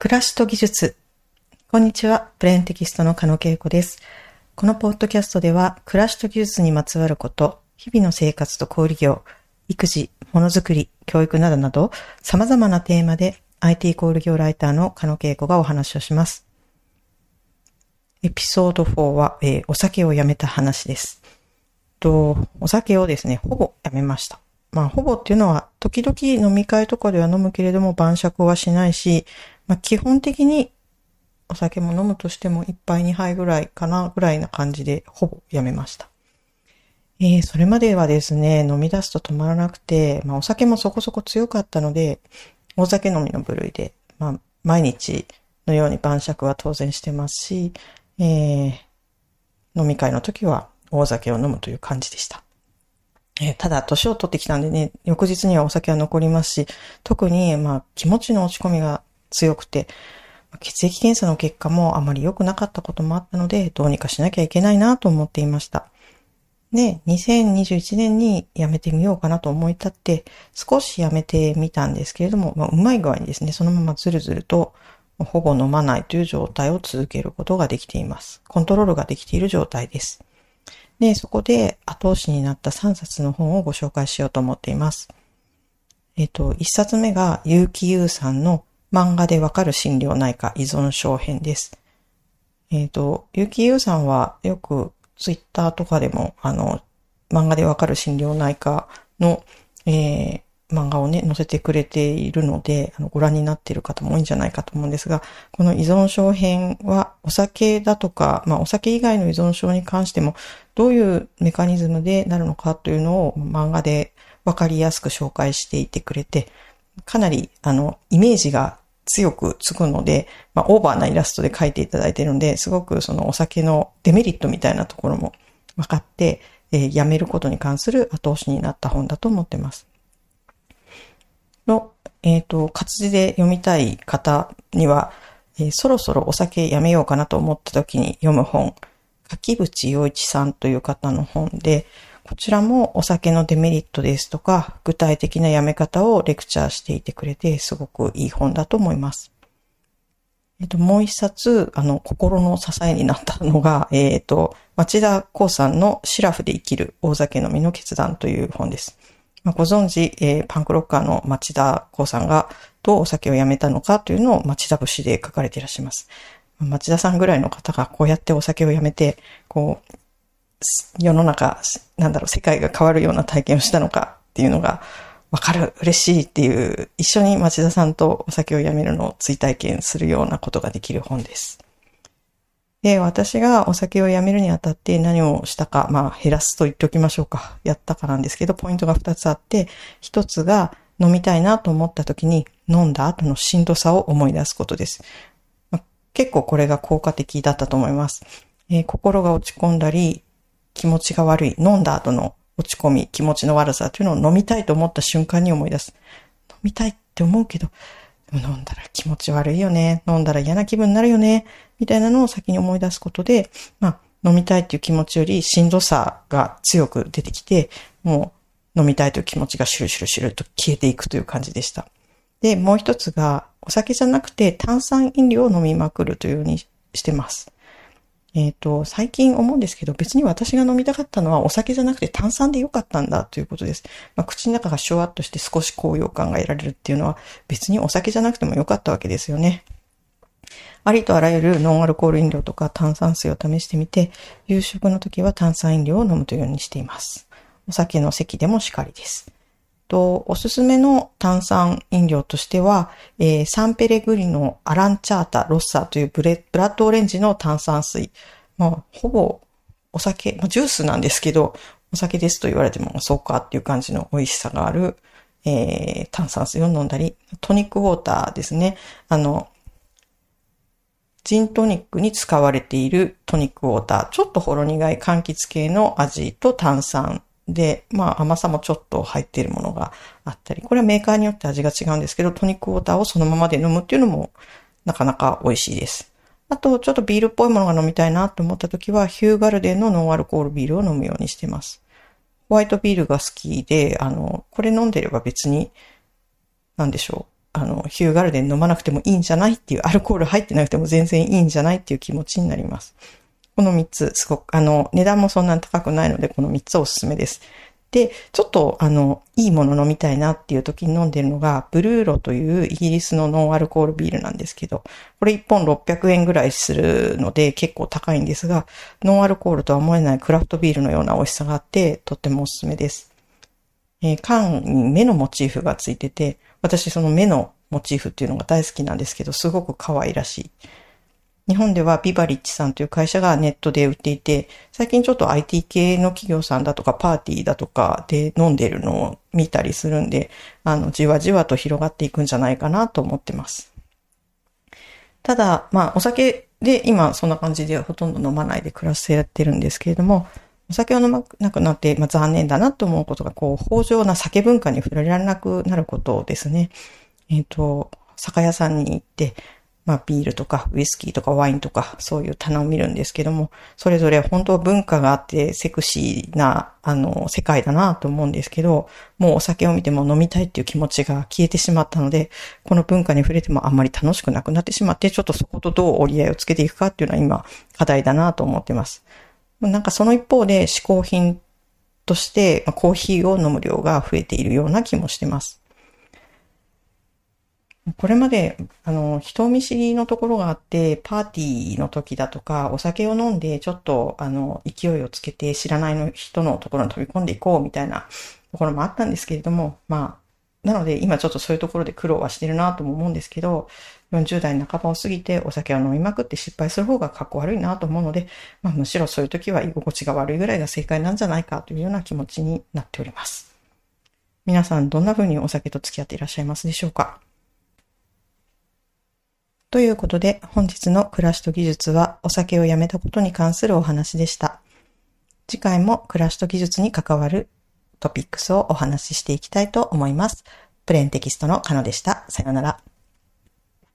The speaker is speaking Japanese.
暮らしと技術。こんにちは。プレーンテキストの加野恵子です。このポッドキャストでは、暮らしと技術にまつわること、日々の生活と小売業、育児、ものづくり、教育などなど、様々なテーマで IT 小売業ライターの加野恵子がお話をします。エピソード4は、えー、お酒をやめた話です。と、お酒をですね、ほぼやめました。まあ、ほぼっていうのは、時々飲み会とかでは飲むけれども、晩酌はしないし、まあ、基本的にお酒も飲むとしても一杯二杯ぐらいかな、ぐらいな感じで、ほぼやめました。えー、それまではですね、飲み出すと止まらなくて、まあ、お酒もそこそこ強かったので、お酒飲みの部類で、まあ、毎日のように晩酌は当然してますし、えー、飲み会の時は大酒を飲むという感じでした。えー、ただ、年を取ってきたんでね、翌日にはお酒は残りますし、特に、まあ、気持ちの落ち込みが強くて、血液検査の結果もあまり良くなかったこともあったので、どうにかしなきゃいけないなと思っていました。で、2021年に辞めてみようかなと思い立って、少し辞めてみたんですけれども、まあ、うまい具合にですね、そのままずるずると、ほぼ飲まないという状態を続けることができています。コントロールができている状態です。で、そこで後押しになった3冊の本をご紹介しようと思っています。えっ、と、1冊目が結城優さんの漫画でわかる心療内科依存症編です。えっ、と、結城優さんはよくツイッターとかでも、あの、漫画でわかる心療内科の、えー、漫画をね、載せてくれているので、あの、ご覧になっている方も多いんじゃないかと思うんですが、この依存症編は、お酒だとか、まあ、お酒以外の依存症に関しても、どういうメカニズムでなるのかというのを漫画でわかりやすく紹介していてくれて、かなり、あの、イメージが強くつくので、まあ、オーバーなイラストで描いていただいてるので、すごくそのお酒のデメリットみたいなところも分かって、えー、やめることに関する後押しになった本だと思ってます。の、えっ、ー、と、活字で読みたい方には、えー、そろそろお酒やめようかなと思った時に読む本、柿淵洋一さんという方の本で、こちらもお酒のデメリットですとか、具体的なやめ方をレクチャーしていてくれて、すごくいい本だと思います。えっと、もう一冊、あの、心の支えになったのが、えっ、と、町田光さんのシラフで生きる大酒飲みの決断という本です。まあ、ご存知、えー、パンクロッカーの町田光さんがどうお酒をやめたのかというのを町田節で書かれていらっしゃいます。町田さんぐらいの方がこうやってお酒をやめて、こう、世の中、なんだろう、世界が変わるような体験をしたのかっていうのがわかる、嬉しいっていう、一緒に町田さんとお酒をやめるのを追体験するようなことができる本です。で、私がお酒をやめるにあたって何をしたか、まあ減らすと言っておきましょうか。やったかなんですけど、ポイントが2つあって、1つが飲みたいなと思った時に飲んだ後のしんどさを思い出すことです。まあ、結構これが効果的だったと思います。えー、心が落ち込んだり、気持ちが悪い、飲んだ後の落ち込み、気持ちの悪さというのを飲みたいと思った瞬間に思い出す。飲みたいって思うけど、飲んだら気持ち悪いよね。飲んだら嫌な気分になるよね。みたいなのを先に思い出すことで、まあ、飲みたいっていう気持ちよりしんどさが強く出てきて、もう飲みたいという気持ちがシュルシュルシュルと消えていくという感じでした。で、もう一つが、お酒じゃなくて炭酸飲料を飲みまくるというようにしてます。えっ、ー、と、最近思うんですけど、別に私が飲みたかったのはお酒じゃなくて炭酸でよかったんだということです。まあ、口の中がシュワッとして少し高揚感が得られるっていうのは別にお酒じゃなくてもよかったわけですよね。ありとあらゆるノンアルコール飲料とか炭酸水を試してみて、夕食の時は炭酸飲料を飲むというようにしています。お酒の席でもしかりです。と、おすすめの炭酸飲料としては、えー、サンペレグリのアランチャータ、ロッサーというブレブラッドオレンジの炭酸水。まあ、ほぼお酒、まあ、ジュースなんですけど、お酒ですと言われてもそうかっていう感じの美味しさがある、えー、炭酸水を飲んだり、トニックウォーターですね。あの、ジントニックに使われているトニックウォーター。ちょっとほろ苦い柑橘系の味と炭酸で、まあ甘さもちょっと入っているものがあったり、これはメーカーによって味が違うんですけど、トニックウォーターをそのままで飲むっていうのもなかなか美味しいです。あと、ちょっとビールっぽいものが飲みたいなと思った時は、ヒューガルデンのノンアルコールビールを飲むようにしてます。ホワイトビールが好きで、あの、これ飲んでれば別に、なんでしょう。あの、ヒューガルデン飲まなくてもいいんじゃないっていう、アルコール入ってなくても全然いいんじゃないっていう気持ちになります。この3つ、すごく、あの、値段もそんなに高くないので、この3つおすすめです。で、ちょっと、あの、いいもの飲みたいなっていう時に飲んでるのが、ブルーロというイギリスのノンアルコールビールなんですけど、これ1本600円ぐらいするので結構高いんですが、ノンアルコールとは思えないクラフトビールのような美味しさがあって、とってもおすすめです。えー、缶に目のモチーフがついてて、私その目のモチーフっていうのが大好きなんですけど、すごく可愛らしい。日本ではビバリッチさんという会社がネットで売っていて、最近ちょっと IT 系の企業さんだとかパーティーだとかで飲んでるのを見たりするんで、あの、じわじわと広がっていくんじゃないかなと思ってます。ただ、まあ、お酒で今そんな感じでほとんど飲まないで暮らしてやってるんですけれども、お酒を飲まなくなって、まあ、残念だなと思うことが、こう、豊穣な酒文化に触れられなくなることですね。えっ、ー、と、酒屋さんに行って、まあビールとかウイスキーとかワインとかそういう棚を見るんですけども、それぞれ本当文化があってセクシーなあの世界だなと思うんですけど、もうお酒を見ても飲みたいっていう気持ちが消えてしまったので、この文化に触れてもあんまり楽しくなくなってしまって、ちょっとそことどう折り合いをつけていくかっていうのは今課題だなと思ってます。なんかその一方で嗜好品としてコーヒーを飲む量が増えているような気もしてます。これまで、あの、人見知りのところがあって、パーティーの時だとか、お酒を飲んで、ちょっと、あの、勢いをつけて知らないの人のところに飛び込んでいこうみたいなところもあったんですけれども、まあ、なので今ちょっとそういうところで苦労はしてるなとも思うんですけど、40代半ばを過ぎてお酒を飲みまくって失敗する方が格好悪いなと思うので、まあむしろそういう時は居心地が悪いぐらいが正解なんじゃないかというような気持ちになっております。皆さんどんな風にお酒と付き合っていらっしゃいますでしょうか？ということで、本日の暮らしと技術はお酒をやめたことに関するお話でした。次回も暮らしと技術に関わるトピックスをお話ししていきたいと思います。プレーンテキストのカノでした。さようなら。